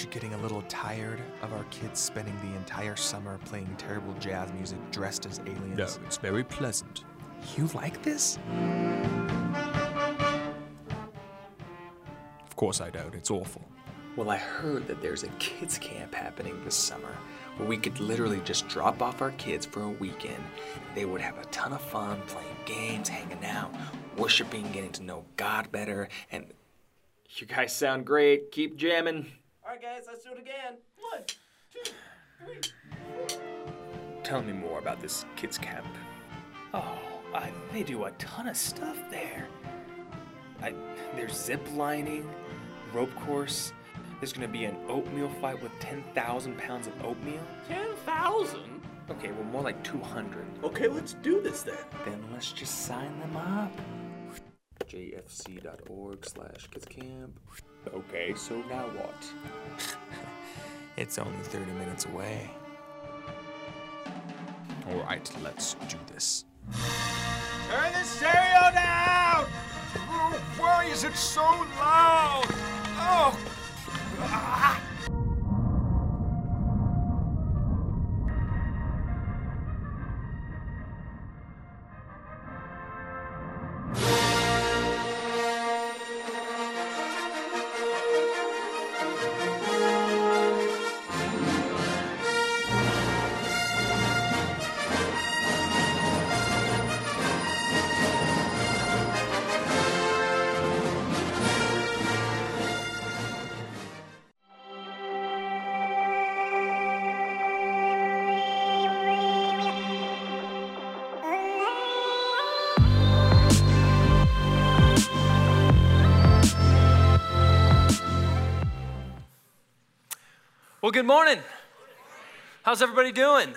You getting a little tired of our kids spending the entire summer playing terrible jazz music dressed as aliens? No, it's very pleasant. You like this? Of course I don't. It's awful. Well, I heard that there's a kids' camp happening this summer where we could literally just drop off our kids for a weekend. They would have a ton of fun playing games, hanging out, worshiping, getting to know God better, and you guys sound great. Keep jamming. All right, guys, let's do it again. One, two, three. Tell me more about this kids' camp. Oh, I, they do a ton of stuff there. I, there's zip lining, rope course. There's gonna be an oatmeal fight with 10,000 pounds of oatmeal. 10,000? Okay, well, more like 200. Okay, let's do this then. Then let's just sign them up. jfc.org slash kidscamp. Okay, so now what? it's only 30 minutes away. All right, let's do this. Turn the stereo down! Oh, why is it so loud? Oh! Ah. Good morning. How's everybody doing?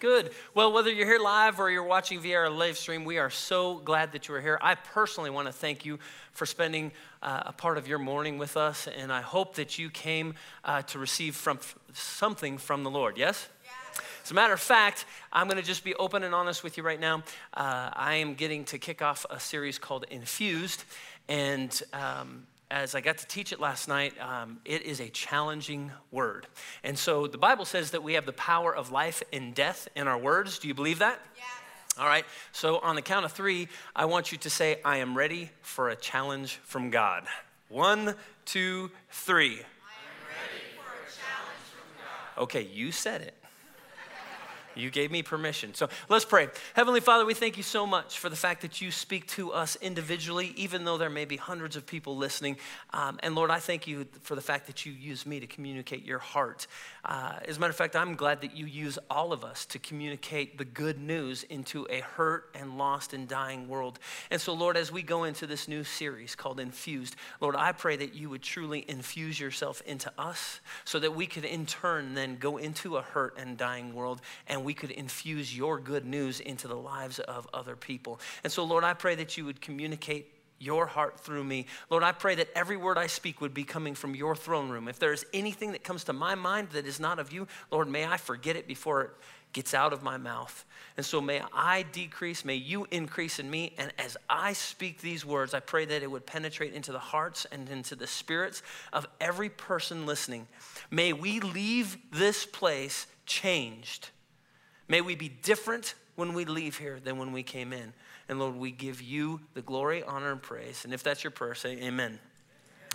Good. Well, whether you're here live or you're watching via our live stream, we are so glad that you are here. I personally want to thank you for spending uh, a part of your morning with us, and I hope that you came uh, to receive from something from the Lord. Yes? As a matter of fact, I'm going to just be open and honest with you right now. Uh, I am getting to kick off a series called Infused, and um, as I got to teach it last night, um, it is a challenging word. And so the Bible says that we have the power of life and death in our words. Do you believe that? Yes. All right. So on the count of three, I want you to say, I am ready for a challenge from God. One, two, three. I am ready for a challenge from God. Okay, you said it. You gave me permission. So let's pray. Heavenly Father, we thank you so much for the fact that you speak to us individually, even though there may be hundreds of people listening. Um, and Lord, I thank you for the fact that you use me to communicate your heart. Uh, as a matter of fact, I'm glad that you use all of us to communicate the good news into a hurt and lost and dying world. And so, Lord, as we go into this new series called Infused, Lord, I pray that you would truly infuse yourself into us so that we could in turn then go into a hurt and dying world and we could infuse your good news into the lives of other people. And so, Lord, I pray that you would communicate your heart through me. Lord, I pray that every word I speak would be coming from your throne room. If there is anything that comes to my mind that is not of you, Lord, may I forget it before it gets out of my mouth. And so may I decrease, may you increase in me. And as I speak these words, I pray that it would penetrate into the hearts and into the spirits of every person listening. May we leave this place changed May we be different when we leave here than when we came in. And Lord, we give you the glory, honor, and praise. And if that's your prayer, say amen.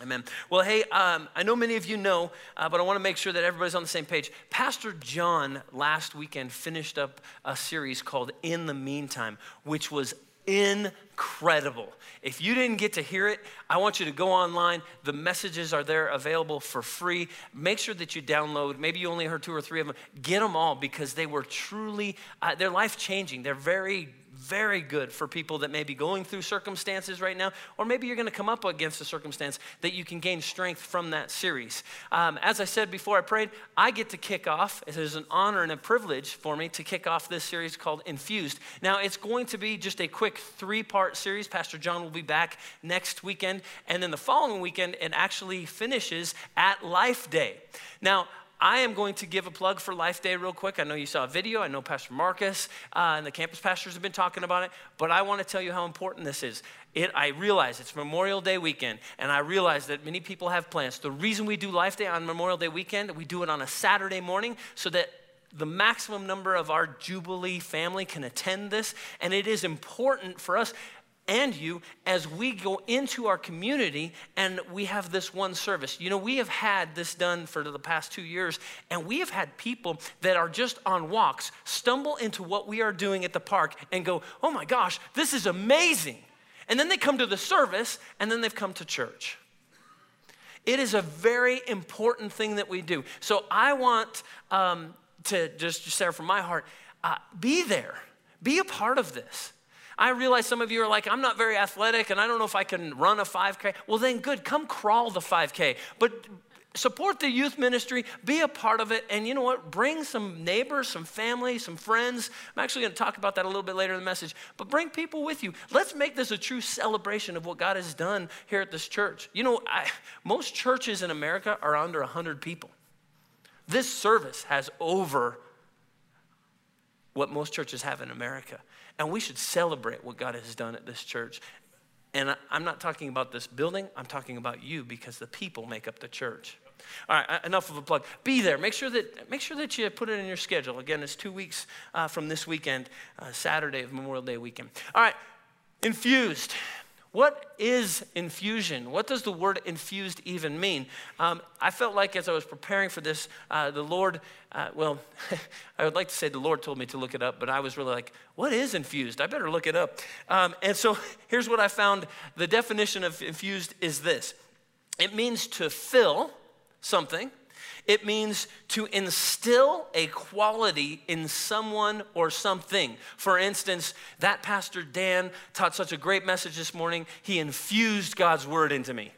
Amen. Well, hey, um, I know many of you know, uh, but I want to make sure that everybody's on the same page. Pastor John last weekend finished up a series called In the Meantime, which was incredible. If you didn't get to hear it, I want you to go online. The messages are there available for free. Make sure that you download. Maybe you only heard two or three of them. Get them all because they were truly, uh, they're life changing. They're very very good for people that may be going through circumstances right now, or maybe you're going to come up against a circumstance that you can gain strength from that series. Um, as I said before I prayed, I get to kick off. It is an honor and a privilege for me to kick off this series called Infused. Now, it's going to be just a quick three part series. Pastor John will be back next weekend, and then the following weekend, it actually finishes at Life Day. Now, I am going to give a plug for Life Day real quick. I know you saw a video. I know Pastor Marcus uh, and the campus pastors have been talking about it, but I want to tell you how important this is. It, I realize it's Memorial Day weekend, and I realize that many people have plans. The reason we do Life Day on Memorial Day weekend, we do it on a Saturday morning so that the maximum number of our Jubilee family can attend this. And it is important for us and you as we go into our community and we have this one service. You know, we have had this done for the past two years, and we have had people that are just on walks stumble into what we are doing at the park and go, oh my gosh, this is amazing. And then they come to the service and then they've come to church. It is a very important thing that we do. So I want um, to just share from my heart uh, be there, be a part of this. I realize some of you are like, I'm not very athletic and I don't know if I can run a 5K. Well, then good, come crawl the 5K. But support the youth ministry, be a part of it, and you know what? Bring some neighbors, some family, some friends. I'm actually going to talk about that a little bit later in the message, but bring people with you. Let's make this a true celebration of what God has done here at this church. You know, I, most churches in America are under 100 people. This service has over what most churches have in America. And we should celebrate what God has done at this church. And I'm not talking about this building, I'm talking about you because the people make up the church. All right, enough of a plug. Be there. Make sure that make sure that you put it in your schedule. Again, it's two weeks uh, from this weekend, uh, Saturday of Memorial Day weekend. All right, infused. What is infusion? What does the word infused even mean? Um, I felt like as I was preparing for this, uh, the Lord, uh, well, I would like to say the Lord told me to look it up, but I was really like, what is infused? I better look it up. Um, and so here's what I found the definition of infused is this it means to fill something it means to instill a quality in someone or something. For instance, that Pastor Dan taught such a great message this morning. He infused God's word into me.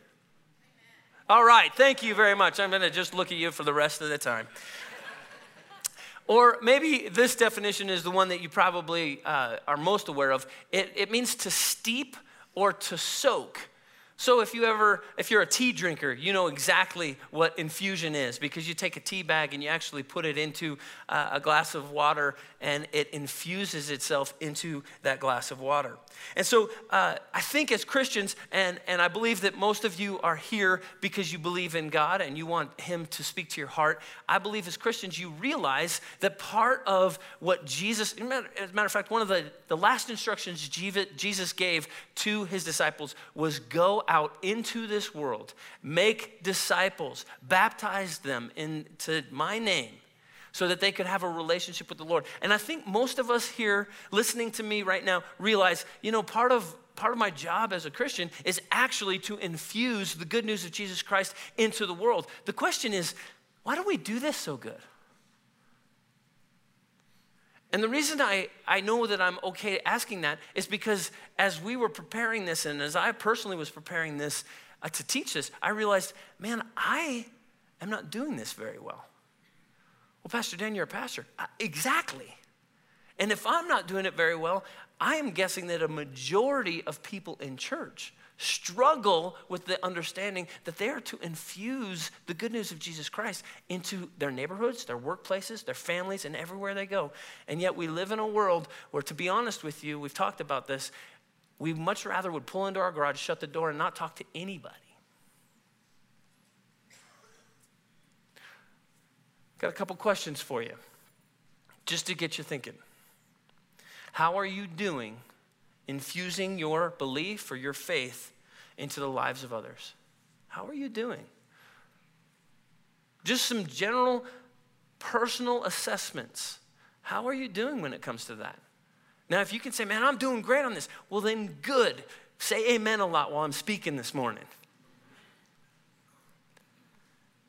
All right, thank you very much. I'm going to just look at you for the rest of the time. Or maybe this definition is the one that you probably uh, are most aware of. It, it means to steep or to soak. So if you ever, if you're a tea drinker, you know exactly what infusion is because you take a tea bag and you actually put it into uh, a glass of water and it infuses itself into that glass of water. And so uh, I think as Christians, and, and I believe that most of you are here because you believe in God and you want Him to speak to your heart. I believe as Christians, you realize that part of what Jesus, as a matter of fact, one of the, the last instructions Jesus gave to His disciples was go out into this world, make disciples, baptize them into my name so that they could have a relationship with the Lord. And I think most of us here listening to me right now realize, you know, part of part of my job as a Christian is actually to infuse the good news of Jesus Christ into the world. The question is, why do we do this so good? And the reason I, I know that I'm okay asking that is because as we were preparing this, and as I personally was preparing this uh, to teach this, I realized, man, I am not doing this very well. Well, Pastor Dan, you're a pastor. Uh, exactly. And if I'm not doing it very well, I am guessing that a majority of people in church struggle with the understanding that they are to infuse the good news of Jesus Christ into their neighborhoods, their workplaces, their families, and everywhere they go. And yet we live in a world where, to be honest with you, we've talked about this, we much rather would pull into our garage, shut the door, and not talk to anybody. Got a couple questions for you, just to get you thinking. How are you doing infusing your belief or your faith into the lives of others. How are you doing? Just some general personal assessments. How are you doing when it comes to that? Now, if you can say, man, I'm doing great on this, well, then good. Say amen a lot while I'm speaking this morning.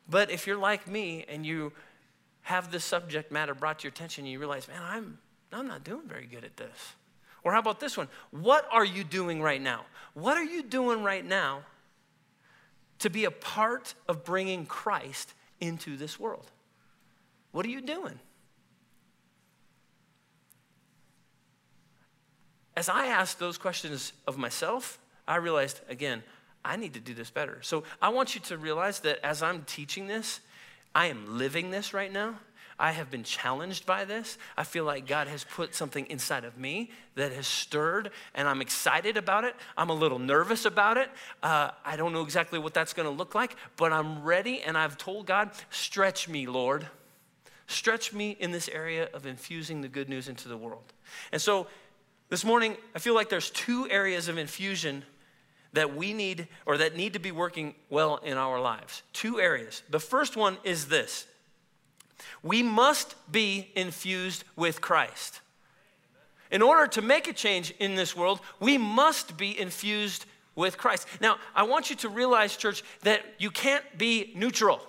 But if you're like me and you have this subject matter brought to your attention and you realize, man, I'm, I'm not doing very good at this. Or how about this one? What are you doing right now? What are you doing right now to be a part of bringing Christ into this world? What are you doing? As I asked those questions of myself, I realized again, I need to do this better. So I want you to realize that as I'm teaching this, I am living this right now. I have been challenged by this. I feel like God has put something inside of me that has stirred, and I'm excited about it. I'm a little nervous about it. Uh, I don't know exactly what that's going to look like, but I'm ready, and I've told God, stretch me, Lord. Stretch me in this area of infusing the good news into the world. And so this morning, I feel like there's two areas of infusion that we need or that need to be working well in our lives. Two areas. The first one is this we must be infused with Christ. In order to make a change in this world, we must be infused with Christ. Now, I want you to realize, church, that you can't be neutral.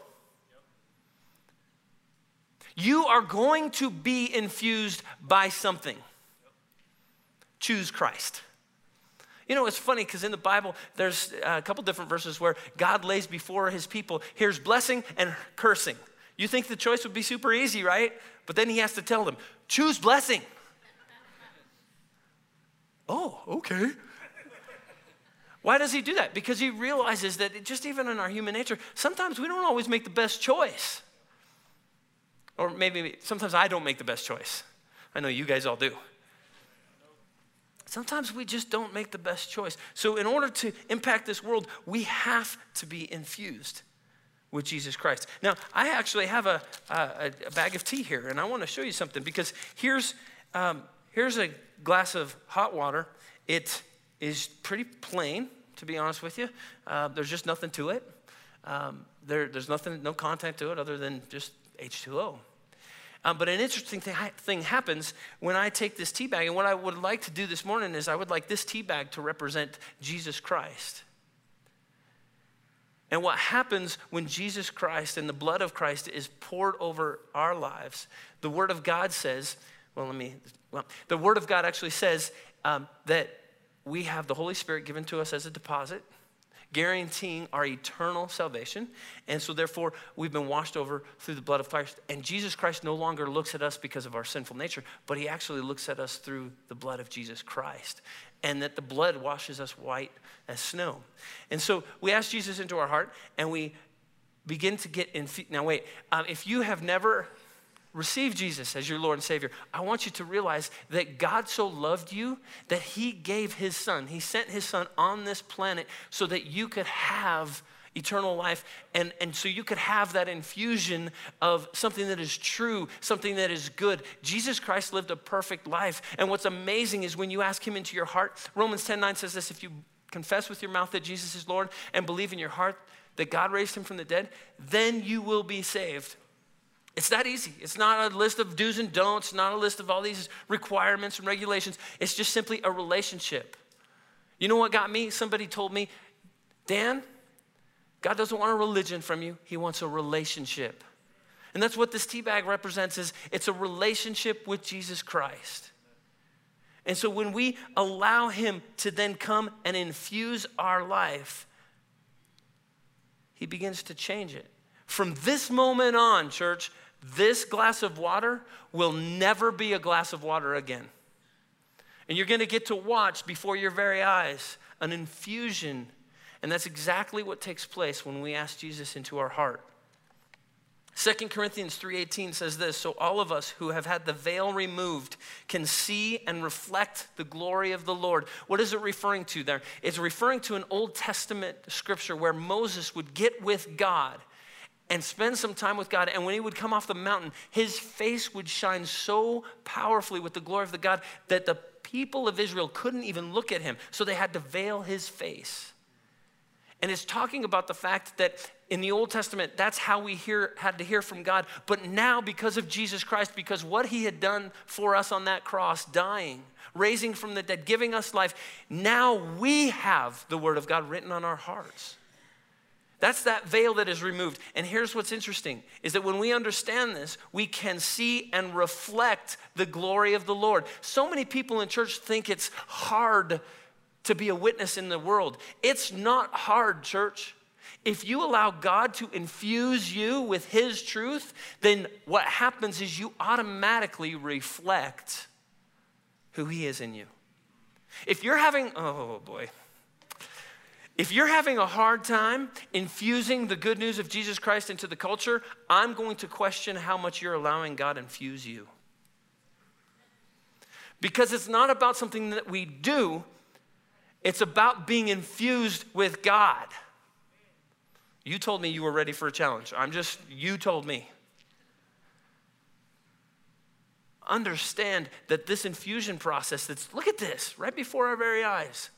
You are going to be infused by something. Choose Christ. You know, it's funny because in the Bible, there's a couple different verses where God lays before his people, here's blessing and cursing. You think the choice would be super easy, right? But then he has to tell them, choose blessing. oh, okay. Why does he do that? Because he realizes that just even in our human nature, sometimes we don't always make the best choice. Or maybe sometimes I don't make the best choice. I know you guys all do. Sometimes we just don't make the best choice. So, in order to impact this world, we have to be infused with Jesus Christ. Now, I actually have a, a, a bag of tea here, and I want to show you something because here's, um, here's a glass of hot water. It is pretty plain, to be honest with you. Uh, there's just nothing to it. Um, there, there's nothing, no content to it other than just H2O. Um, but an interesting thing, thing happens when I take this tea bag, and what I would like to do this morning is I would like this tea bag to represent Jesus Christ. And what happens when Jesus Christ and the blood of Christ is poured over our lives, the Word of God says, well, let me, well, the Word of God actually says um, that we have the Holy Spirit given to us as a deposit guaranteeing our eternal salvation. And so, therefore, we've been washed over through the blood of Christ. And Jesus Christ no longer looks at us because of our sinful nature, but he actually looks at us through the blood of Jesus Christ. And that the blood washes us white as snow. And so, we ask Jesus into our heart and we begin to get in. Now, wait, um, if you have never received Jesus as your Lord and Savior, I want you to realize that God so loved you that He gave His Son. He sent His Son on this planet so that you could have eternal life and, and so you could have that infusion of something that is true something that is good jesus christ lived a perfect life and what's amazing is when you ask him into your heart romans 10 9 says this if you confess with your mouth that jesus is lord and believe in your heart that god raised him from the dead then you will be saved it's that easy. It's not a list of do's and don'ts, not a list of all these requirements and regulations. It's just simply a relationship. You know what got me? Somebody told me, Dan, God doesn't want a religion from you, He wants a relationship. And that's what this tea bag represents is it's a relationship with Jesus Christ. And so when we allow him to then come and infuse our life, he begins to change it. From this moment on, church, this glass of water will never be a glass of water again. And you're going to get to watch before your very eyes an infusion. And that's exactly what takes place when we ask Jesus into our heart. 2 Corinthians 3:18 says this, so all of us who have had the veil removed can see and reflect the glory of the Lord. What is it referring to there? It's referring to an Old Testament scripture where Moses would get with God and spend some time with God. And when he would come off the mountain, his face would shine so powerfully with the glory of the God that the people of Israel couldn't even look at him. So they had to veil his face. And it's talking about the fact that in the Old Testament, that's how we hear, had to hear from God. But now, because of Jesus Christ, because what he had done for us on that cross, dying, raising from the dead, giving us life, now we have the Word of God written on our hearts. That's that veil that is removed. And here's what's interesting is that when we understand this, we can see and reflect the glory of the Lord. So many people in church think it's hard to be a witness in the world. It's not hard, church. If you allow God to infuse you with His truth, then what happens is you automatically reflect who He is in you. If you're having, oh boy, If you're having a hard time infusing the good news of Jesus Christ into the culture, I'm going to question how much you're allowing God infuse you. Because it's not about something that we do, it's about being infused with God. You told me you were ready for a challenge. I'm just, you told me. Understand that this infusion process that's, look at this, right before our very eyes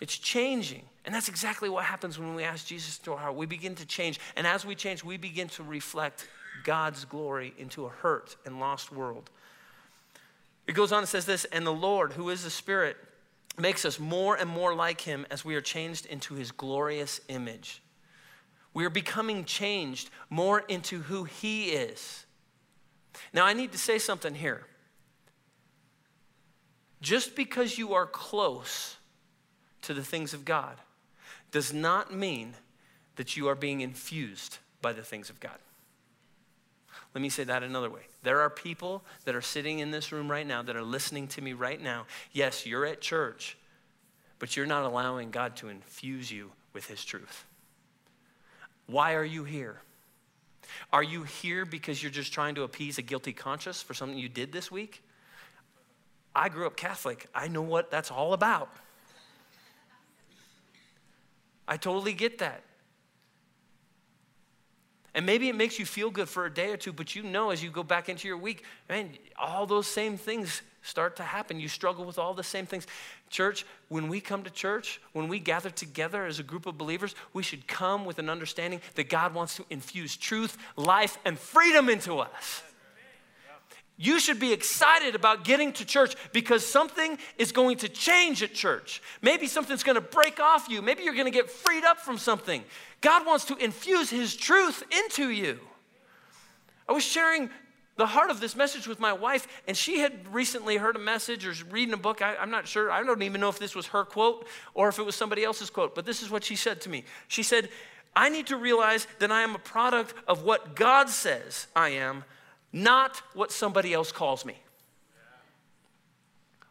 it's changing. And that's exactly what happens when we ask Jesus to our heart. We begin to change. And as we change, we begin to reflect God's glory into a hurt and lost world. It goes on and says this And the Lord, who is the Spirit, makes us more and more like Him as we are changed into His glorious image. We are becoming changed more into who He is. Now, I need to say something here. Just because you are close to the things of God does not mean that you are being infused by the things of God. Let me say that another way. There are people that are sitting in this room right now that are listening to me right now. Yes, you're at church, but you're not allowing God to infuse you with His truth. Why are you here? Are you here because you're just trying to appease a guilty conscience for something you did this week? I grew up Catholic. I know what that's all about. I totally get that. And maybe it makes you feel good for a day or two, but you know as you go back into your week, man, all those same things start to happen. You struggle with all the same things. Church, when we come to church, when we gather together as a group of believers, we should come with an understanding that God wants to infuse truth, life, and freedom into us. You should be excited about getting to church because something is going to change at church. Maybe something's going to break off you. Maybe you're going to get freed up from something. God wants to infuse His truth into you. I was sharing the heart of this message with my wife, and she had recently heard a message or reading a book. I, am not sure. I don't even know if this was her quote or if it was somebody else's quote, but this is what she said to me. She said, I need to realize that I am a product of what God says I am not what somebody else calls me.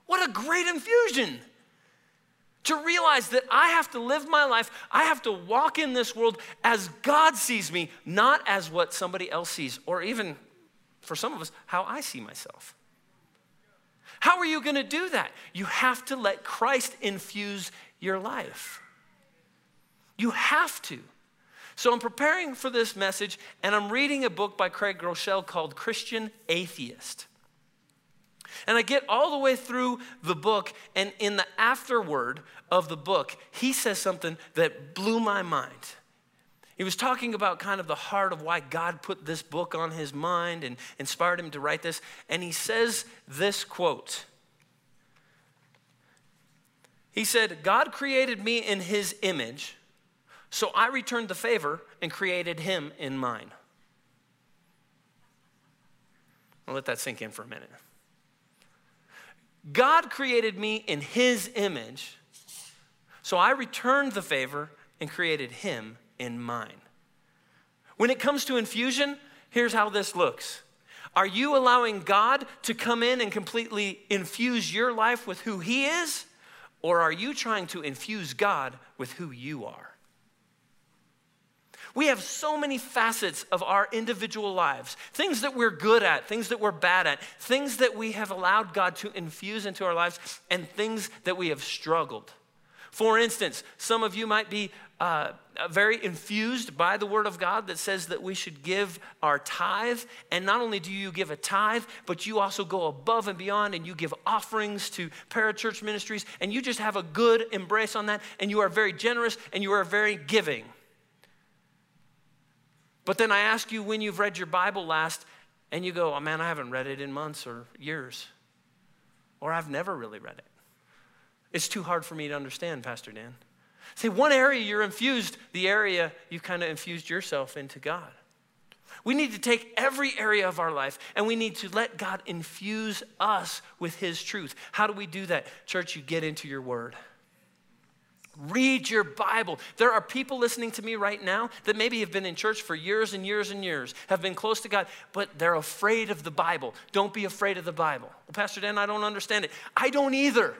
What a great infusion to realize that I have to live my life, I have to walk in this world as God sees me, not as what somebody else sees, or even for some of us, how I see myself. How are you going to do that? You have to let Christ infuse your life. You have to. So I'm preparing for this message and I'm reading a book by Craig Groeschel called Christian Atheist. And I get all the way through the book, and in the afterword of the book, he says something that blew my mind. He was talking about kind of the heart of why God put this book on his mind and inspired him to write this. And he says this quote He said, God created me in his image so I returned the favor and created him in mine. I'll let that sink in for a minute. God created me in his image, so I returned the favor and created him in mine. When it comes to infusion, here's how this looks. Are you allowing God to come in and completely infuse your life with who He is? Or are you trying to infuse God with who you are? We have so many facets of our individual lives things that we're good at, things that we're bad at, things that we have allowed God to infuse into our lives, and things that we have struggled. For instance, some of you might be uh, very infused by the Word of God that says that we should give our tithe. And not only do you give a tithe, but you also go above and beyond and you give offerings to parachurch ministries. And you just have a good embrace on that. And you are very generous and you are very giving. But then I ask you when you've read your Bible last, and you go, oh man, I haven't read it in months or years. Or I've never really read it. It's too hard for me to understand, Pastor Dan. See, one area you're infused, the area you kind of infused yourself into God. We need to take every area of our life and we need to let God infuse us with His truth. How do we do that? Church, you get into your word. Read your Bible. There are people listening to me right now that maybe have been in church for years and years and years, have been close to God, but they're afraid of the Bible. Don't be afraid of the Bible. Well, Pastor Dan, I don't understand it. I don't either.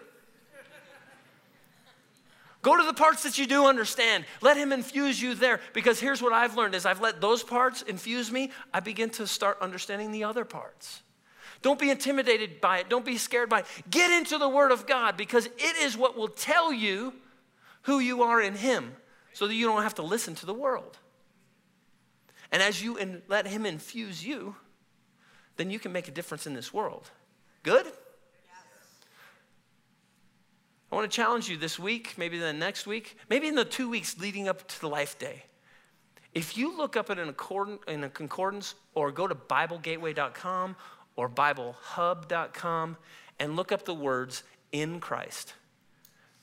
Go to the parts that you do understand. Let him infuse you there. Because here's what I've learned as I've let those parts infuse me, I begin to start understanding the other parts. Don't be intimidated by it. Don't be scared by it. Get into the Word of God because it is what will tell you who you are in Him so that you don't have to listen to the world. And as you in, let Him infuse you, then you can make a difference in this world. Good? I want to challenge you this week, maybe the next week, maybe in the two weeks leading up to the Life Day. If you look up in, an accordance, in a concordance or go to BibleGateway.com or BibleHub.com and look up the words in Christ,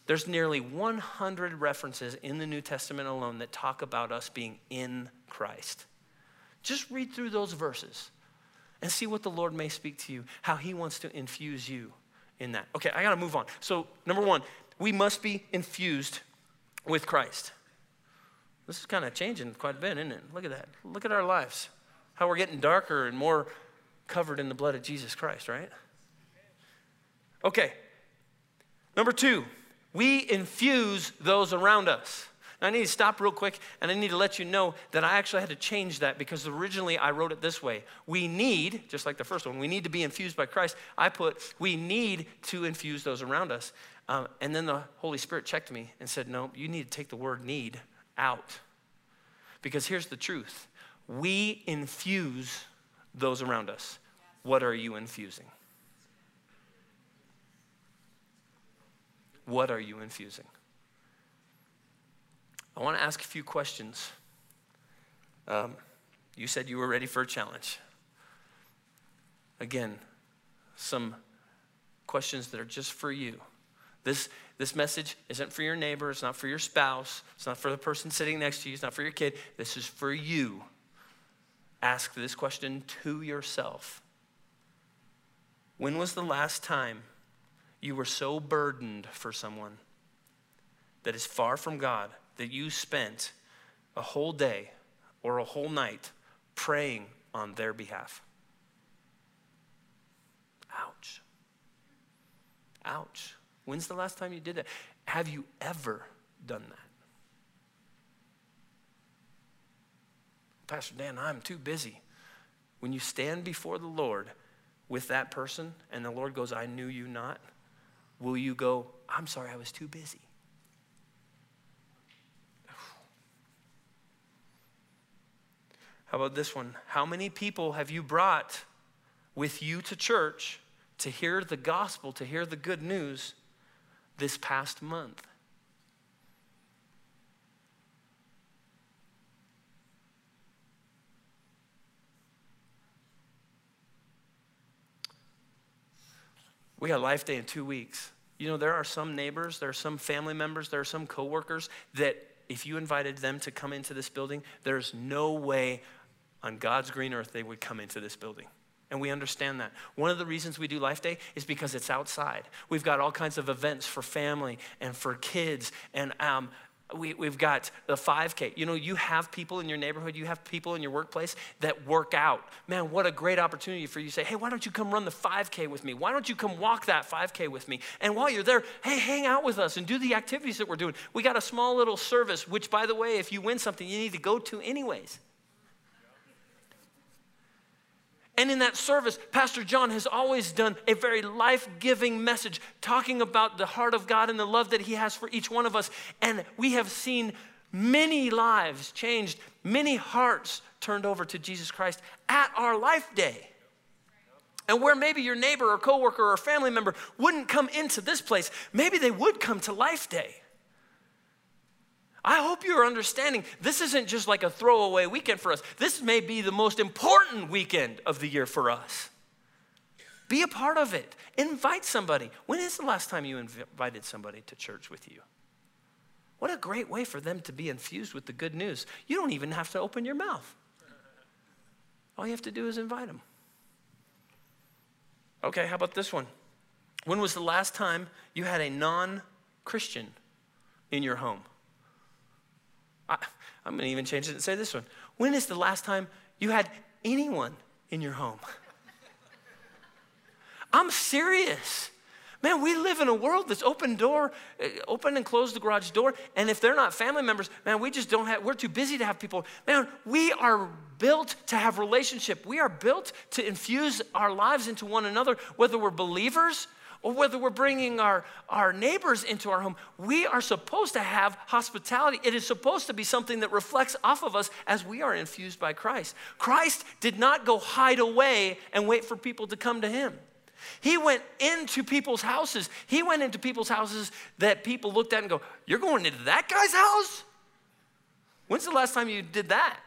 there's nearly 100 references in the New Testament alone that talk about us being in Christ. Just read through those verses and see what the Lord may speak to you, how He wants to infuse you in that. Okay, I gotta move on. So, number one, we must be infused with Christ. This is kind of changing quite a bit, isn't it? Look at that. Look at our lives. How we're getting darker and more covered in the blood of Jesus Christ, right? Okay. Number two, we infuse those around us. Now, I need to stop real quick and I need to let you know that I actually had to change that because originally I wrote it this way. We need, just like the first one, we need to be infused by Christ. I put, we need to infuse those around us. Um, and then the Holy Spirit checked me and said, no, you need to take the word need out. Because here's the truth we infuse those around us. What are you infusing? What are you infusing? I want to ask a few questions. Um, you said you were ready for a challenge. Again, some questions that are just for you. This, this message isn't for your neighbor, it's not for your spouse, it's not for the person sitting next to you, it's not for your kid. This is for you. Ask this question to yourself When was the last time you were so burdened for someone that is far from God that you spent a whole day or a whole night praying on their behalf. Ouch. Ouch. When's the last time you did that? Have you ever done that? Pastor Dan, I'm too busy. When you stand before the Lord with that person and the Lord goes, I knew you not, will you go, I'm sorry, I was too busy? How about this one? How many people have you brought with you to church to hear the gospel, to hear the good news this past month? We got Life Day in two weeks. You know, there are some neighbors, there are some family members, there are some coworkers that if you invited them to come into this building, there's no way on God's green earth they would come into this building. And we understand that. One of the reasons we do Life Day is because it's outside. We've got all kinds of events for family and for kids. And um, we, we've got the 5K. You know, you have people in your neighborhood, you have people in your workplace that work out. Man, what a great opportunity for you to say, hey, why don't you come run the 5K with me? Why don't you come walk that 5K with me? And while you're there, hey, hang out with us and do the activities that we're doing. We got a small little service, which, by the way, if you win something, you need to go to anyways. And in that service, Pastor John has always done a very life giving message talking about the heart of God and the love that He has for each one of us. And we have seen many lives changed, many hearts turned over to Jesus Christ at our life day. And where maybe your neighbor or coworker or family member wouldn't come into this place, maybe they would come to Life Day. I hope you're understanding this isn't just like a throwaway weekend for us. This may be the most important weekend of the year for us. Be a part of it. Invite somebody. When is the last time you invited somebody to church with you? What a great way for them to be infused with the good news. You don't even have to open your mouth. All you have to do is invite them. Okay, how about this one? When was the last time you had a non Christian in your home? I, am going to even change it and say this one. When is the last time you had anyone in your home? I'm serious. Man, we live in a world that's open door, uh, open and close the garage door. And if they're not family members, man, we just don't have, we're too busy to have people. Man, we are built to have relationship. We are built to infuse our lives into one another, whether we're believers or whether we're bringing our, our neighbors into our home, we are supposed to have hospitality. It is supposed to be something that reflects off of us as we are infused by Christ. Christ did not go hide away and wait for people to come to him. He went into people's houses. He went into people's houses that people looked at and go, You're going into that guy's house? When's the last time you did that?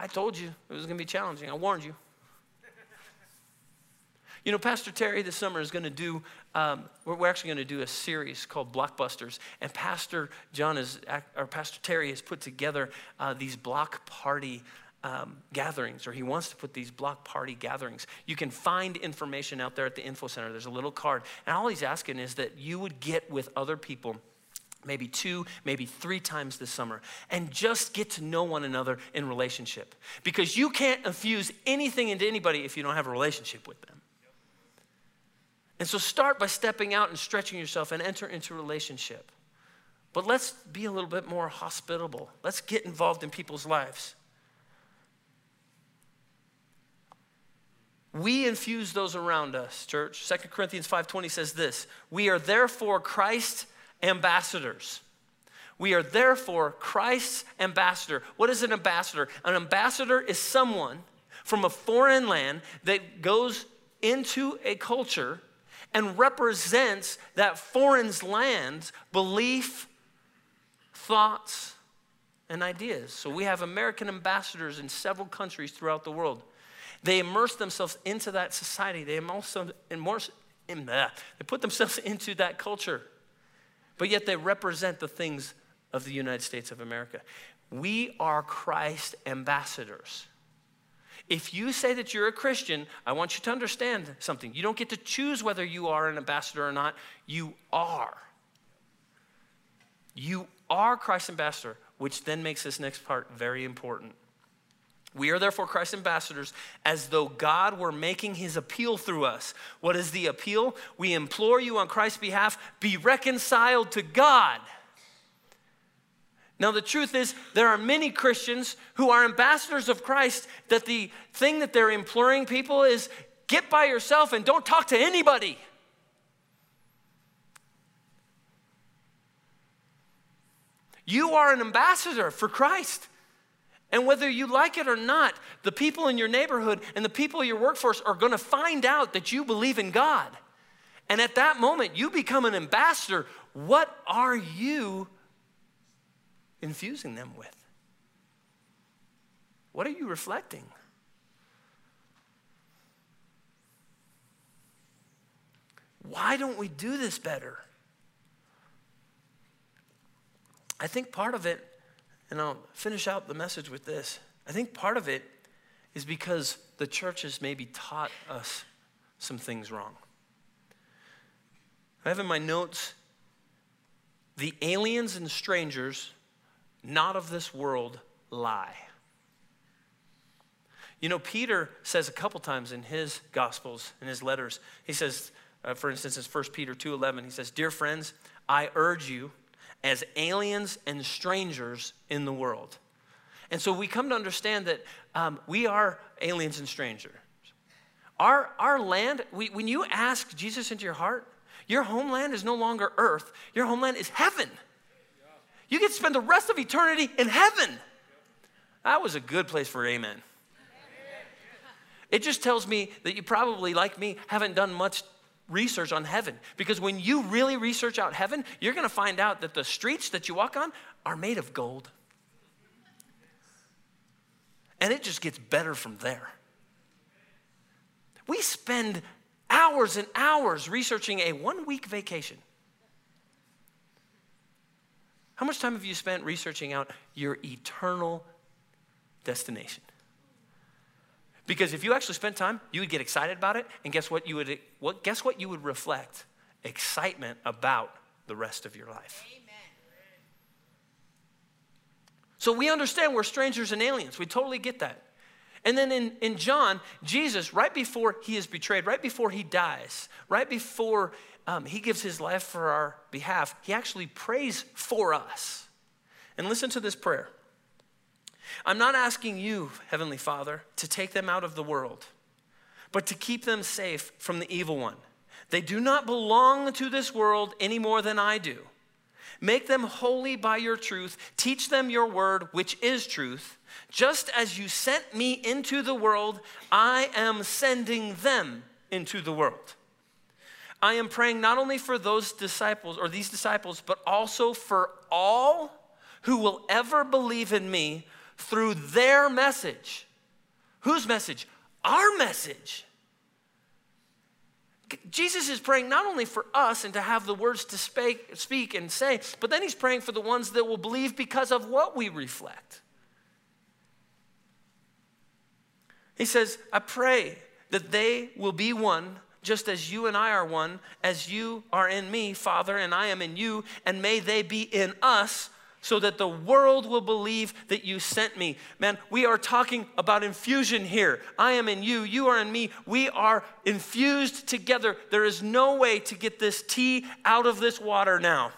I told you it was going to be challenging. I warned you. You know, Pastor Terry this summer is going to do, um, we're, actually going to do a series called Blockbusters. And Pastor John is, or Pastor Terry has put together uh, these block party um, gatherings, or he wants to put these block party gatherings. You can find information out there at the info center. There's a little card. And all he's asking is that you would get with other people maybe two, maybe three times this summer, and just get to know one another in relationship. Because you can't infuse anything into anybody if you don't have a relationship with them. And so start by stepping out and stretching yourself and enter into relationship. But let's be a little bit more hospitable. Let's get involved in people's lives. We infuse those around us, church. 2 Corinthians 5:20 says this, "We are therefore Christ ambassadors. We are therefore Christ's ambassador. What is an ambassador? An ambassador is someone from a foreign land that goes into a culture and represents that foreign land's belief, thoughts, and ideas. So we have American ambassadors in several countries throughout the world. They immerse themselves into that society. They immerse, immerse, they put themselves into that culture but yet they represent the things of the United States of America. We are Christ ambassadors. If you say that you're a Christian, I want you to understand something. You don't get to choose whether you are an ambassador or not. You are. You are Christ's ambassador, which then makes this next part very important. We are therefore Christ's ambassadors as though God were making his appeal through us. What is the appeal? We implore you on Christ's behalf be reconciled to God. Now, the truth is, there are many Christians who are ambassadors of Christ that the thing that they're imploring people is get by yourself and don't talk to anybody. You are an ambassador for Christ. And whether you like it or not, the people in your neighborhood and the people in your workforce are going to find out that you believe in God. And at that moment, you become an ambassador. What are you infusing them with? What are you reflecting? Why don't we do this better? I think part of it and I'll finish out the message with this. I think part of it is because the church has maybe taught us some things wrong. I have in my notes the aliens and strangers not of this world lie. You know, Peter says a couple times in his gospels, in his letters, he says, uh, for instance, in 1 Peter 2.11, he says, Dear friends, I urge you as aliens and strangers in the world. And so we come to understand that um, we are aliens and strangers. Our, our land, we, when you ask Jesus into your heart, your homeland is no longer earth, your homeland is heaven. You get to spend the rest of eternity in heaven. That was a good place for amen. It just tells me that you probably, like me, haven't done much research on heaven. Because when you really research out heaven, you're going to find out that the streets that you walk on are made of gold. And it just gets better from there. We spend hours and hours researching a one week vacation. How much time have you spent researching out your eternal destination? Because if you actually spent time, you would get excited about it, and guess what you would what guess what you would reflect? Excitement about the rest of your life. Amen. So we understand we're strangers and aliens. We totally get that. And then in, in John, Jesus, right before he is betrayed, right before he dies, right before um, he gives his life for our behalf, he actually prays for us. And listen to this prayer I'm not asking you, Heavenly Father, to take them out of the world, but to keep them safe from the evil one. They do not belong to this world any more than I do. Make them holy by your truth. Teach them your word, which is truth. Just as you sent me into the world, I am sending them into the world. I am praying not only for those disciples or these disciples, but also for all who will ever believe in me through their message. Whose message? Our message. Jesus is praying not only for us and to have the words to speak, and say, but then he's praying for the ones that will believe because of what we reflect. He says, I pray that they will be one, just as you and I are one, as you are in me, Father, and I am in you, and may they be in us so that the world will believe that you sent me. Man, we are talking about infusion here. I am in you, you are in me. We are infused together. There is no way to get this tea out of this water now.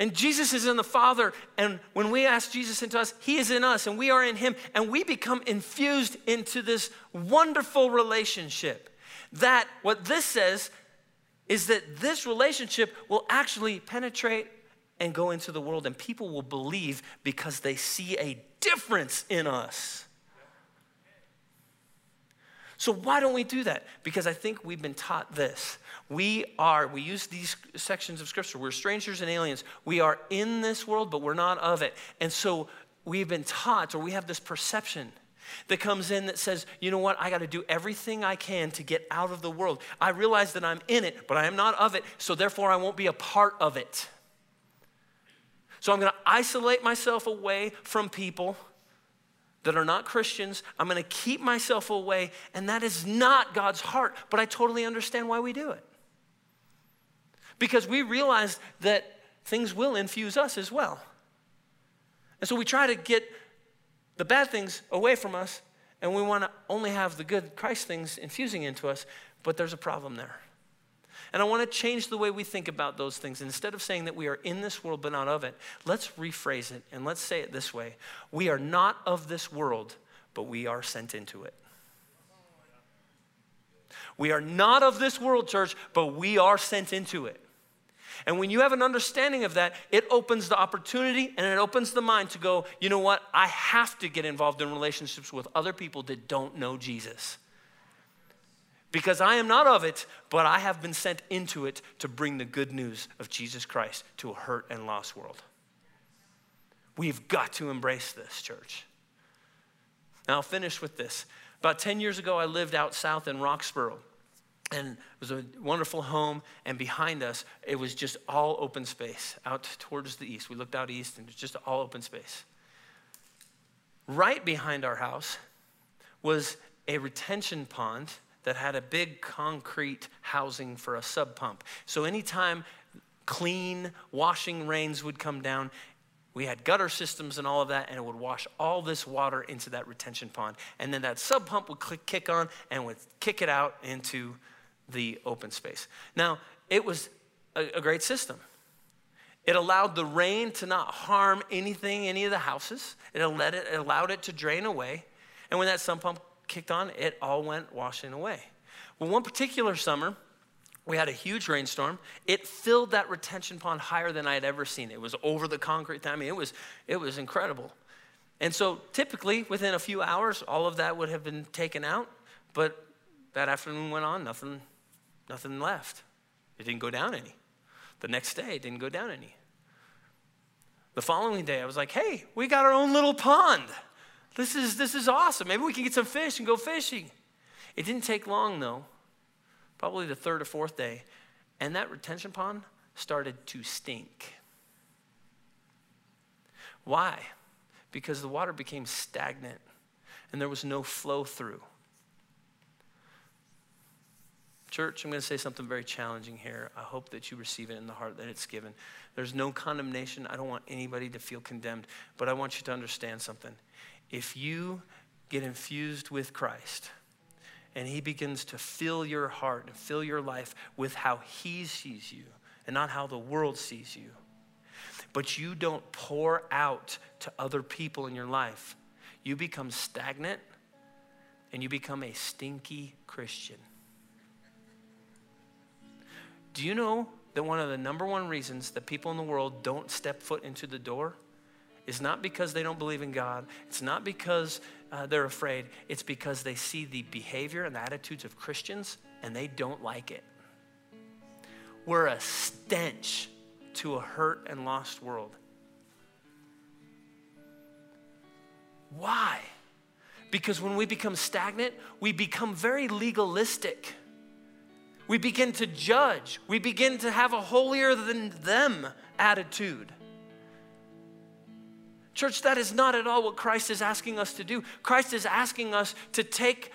And Jesus is in the Father, and when we ask Jesus into us, He is in us, and we are in Him, and we become infused into this wonderful relationship. That, what this says, is that this relationship will actually penetrate and go into the world, and people will believe because they see a difference in us. So, why don't we do that? Because I think we've been taught this. We are, we use these sections of scripture, we're strangers and aliens. We are in this world, but we're not of it. And so, we've been taught, or we have this perception that comes in that says, you know what, I got to do everything I can to get out of the world. I realize that I'm in it, but I am not of it, so therefore I won't be a part of it. So I'm going to isolate myself away from people that are not Christians. I'm going to keep myself away, and that is not God's heart, but I totally understand why we do it. Because we realize that things will infuse us as well. And so we try to get the bad things away from us, and we want to only have the good Christ things infusing into us, but there's a problem there. And I want to change the way we think about those things. Instead of saying that we are in this world but not of it, let's rephrase it and let's say it this way We are not of this world, but we are sent into it. We are not of this world, church, but we are sent into it. And when you have an understanding of that, it opens the opportunity and it opens the mind to go, you know what? I have to get involved in relationships with other people that don't know Jesus. Because I am not of it, but I have been sent into it to bring the good news of Jesus Christ to a hurt and lost world. We've got to embrace this, church. Now, I'll finish with this. About 10 years ago, I lived out south in Roxborough and it was a wonderful home and behind us it was just all open space out towards the east. We looked out east and it was just all open space. Right behind our house was a retention pond that had a big concrete housing for a sump pump. So anytime clean washing rains would come down we had gutter systems and all of that, and it would wash all this water into that retention pond. And then that sump pump would click, kick on and would kick it out into the open space. Now, it was a, a great system. It allowed the rain to not harm anything, any of the houses. It, let it, it allowed it to drain away. And when that sump pump kicked on, it all went washing away. Well, one particular summer, we had a huge rainstorm. It filled that retention pond higher than I had ever seen. It was over the concrete. I mean, it was, it was incredible. And so typically, within a few hours, all of that would have been taken out. But that afternoon went on, nothing nothing left. It didn't go down any. The next day, it didn't go down any. The following day, I was like, hey, we got our own little pond. This is, this is awesome. Maybe we can get some fish and go fishing. It didn't take long, though, probably the third or fourth day, and that retention pond started to stink. Why? Because the water became stagnant and there was no flow through. Church, I'm going to say something very challenging here. I hope that you receive it in the heart that it's given. There's no condemnation. I don't want anybody to feel condemned, but I want you to understand something. If you get infused with Christ and He begins to fill your heart and fill your life with how He sees you and not how the world sees you, but you don't pour out to other people in your life, you become stagnant and you become a stinky Christian. Do you know that one of the number one reasons that people in the world don't step foot into the door is not because they don't believe in God, it's not because uh, they're afraid, it's because they see the behavior and the attitudes of Christians and they don't like it. We're a stench to a hurt and lost world. Why? Because when we become stagnant, we become very legalistic. We begin to judge. We begin to have a holier than them attitude. Church, that is not at all what Christ is asking us to do. Christ is asking us to take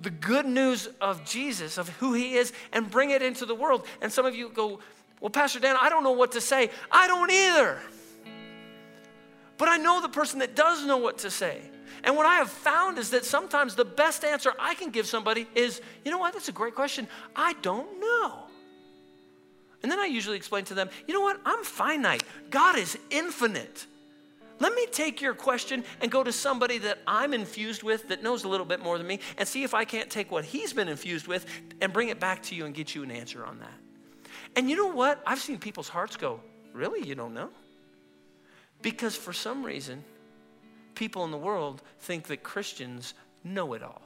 the good news of Jesus, of who he is, and bring it into the world. And some of you go, Well, Pastor Dan, I don't know what to say. I don't either. But I know the person that does know what to say. And what I have found is that sometimes the best answer I can give somebody is, you know what, that's a great question. I don't know. And then I usually explain to them, you know what, I'm finite. God is infinite. Let me take your question and go to somebody that I'm infused with that knows a little bit more than me and see if I can't take what he's been infused with and bring it back to you and get you an answer on that. And you know what? I've seen people's hearts go, really? You don't know? Because for some reason, people in the world think that Christians know it all.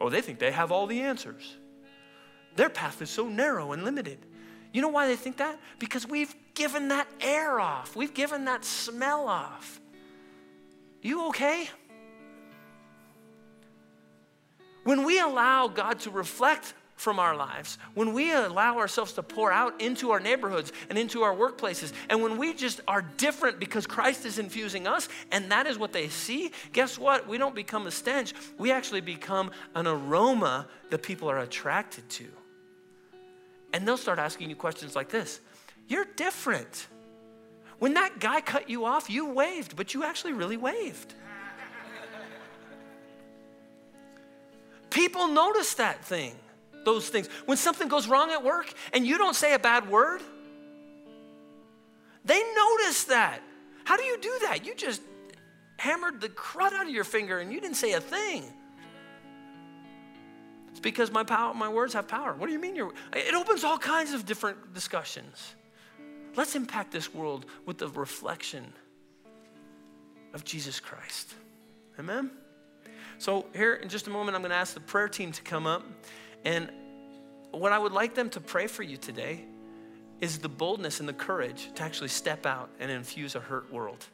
Oh, they think they have all the answers. Their path is so narrow and limited. You know why they think that? Because we've given that air off, we've given that smell off. You okay? When we allow God to reflect from our lives, when we allow ourselves to pour out into our neighborhoods and into our workplaces, and when we just are different because Christ is infusing us and that is what they see, guess what? We don't become a stench. We actually become an aroma that people are attracted to. And they'll start asking you questions like this You're different. When that guy cut you off, you waved, but you actually really waved. People notice that thing those things. When something goes wrong at work and you don't say a bad word, they notice that. How do you do that? You just hammered the crud out of your finger and you didn't say a thing. It's because my power, my words have power. What do you mean? You're, it opens all kinds of different discussions. Let's impact this world with the reflection of Jesus Christ. Amen? So, here in just a moment, I'm going to ask the prayer team to come up. And what I would like them to pray for you today is the boldness and the courage to actually step out and infuse a hurt world.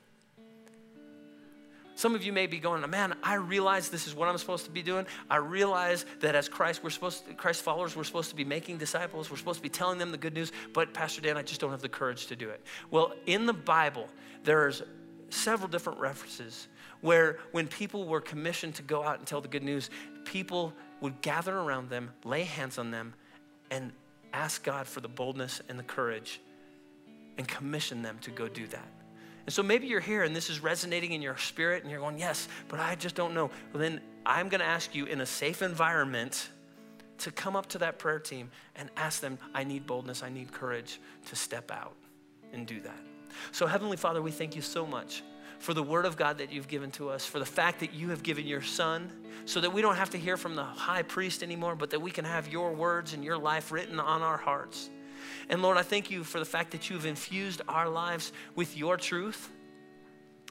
Some of you may be going, man, I realize this is what I'm supposed to be doing. I realize that as Christ, we're supposed to, Christ followers, we're supposed to be making disciples. We're supposed to be telling them the good news. But Pastor Dan, I just don't have the courage to do it. Well, in the Bible, there's several different references where when people were commissioned to go out and tell the good news, people would gather around them, lay hands on them, and ask God for the boldness and the courage and commission them to go do that. And so maybe you're here and this is resonating in your spirit and you're going, yes, but I just don't know. Well, then I'm going to ask you in a safe environment to come up to that prayer team and ask them, I need boldness, I need courage to step out and do that. So, Heavenly Father, we thank you so much for the word of God that you've given to us, for the fact that you have given your son, so that we don't have to hear from the high priest anymore, but that we can have your words and your life written on our hearts. And Lord, I thank you for the fact that you've infused our lives with your truth.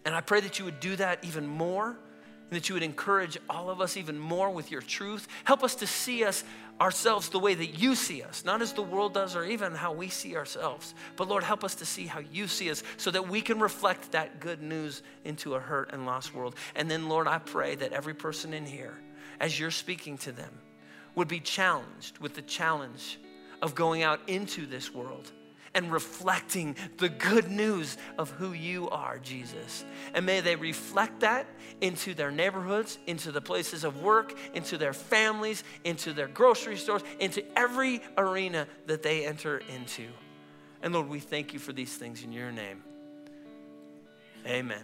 And I pray that you would do that even more and that you would encourage all of us even more with your truth. Help us to see us ourselves the way that you see us, not as the world does or even how we see ourselves. But Lord, help us to see how you see us so that we can reflect that good news into a hurt and lost world. And then, Lord, I pray that every person in here, as you're speaking to them, would be challenged with the challenge of going out into this world and reflecting the good news of who you are, Jesus. And may they reflect that into their neighborhoods, into the places of work, into their families, into their grocery stores, into every arena that they enter into. And Lord, we thank you for these things in your name. Amen.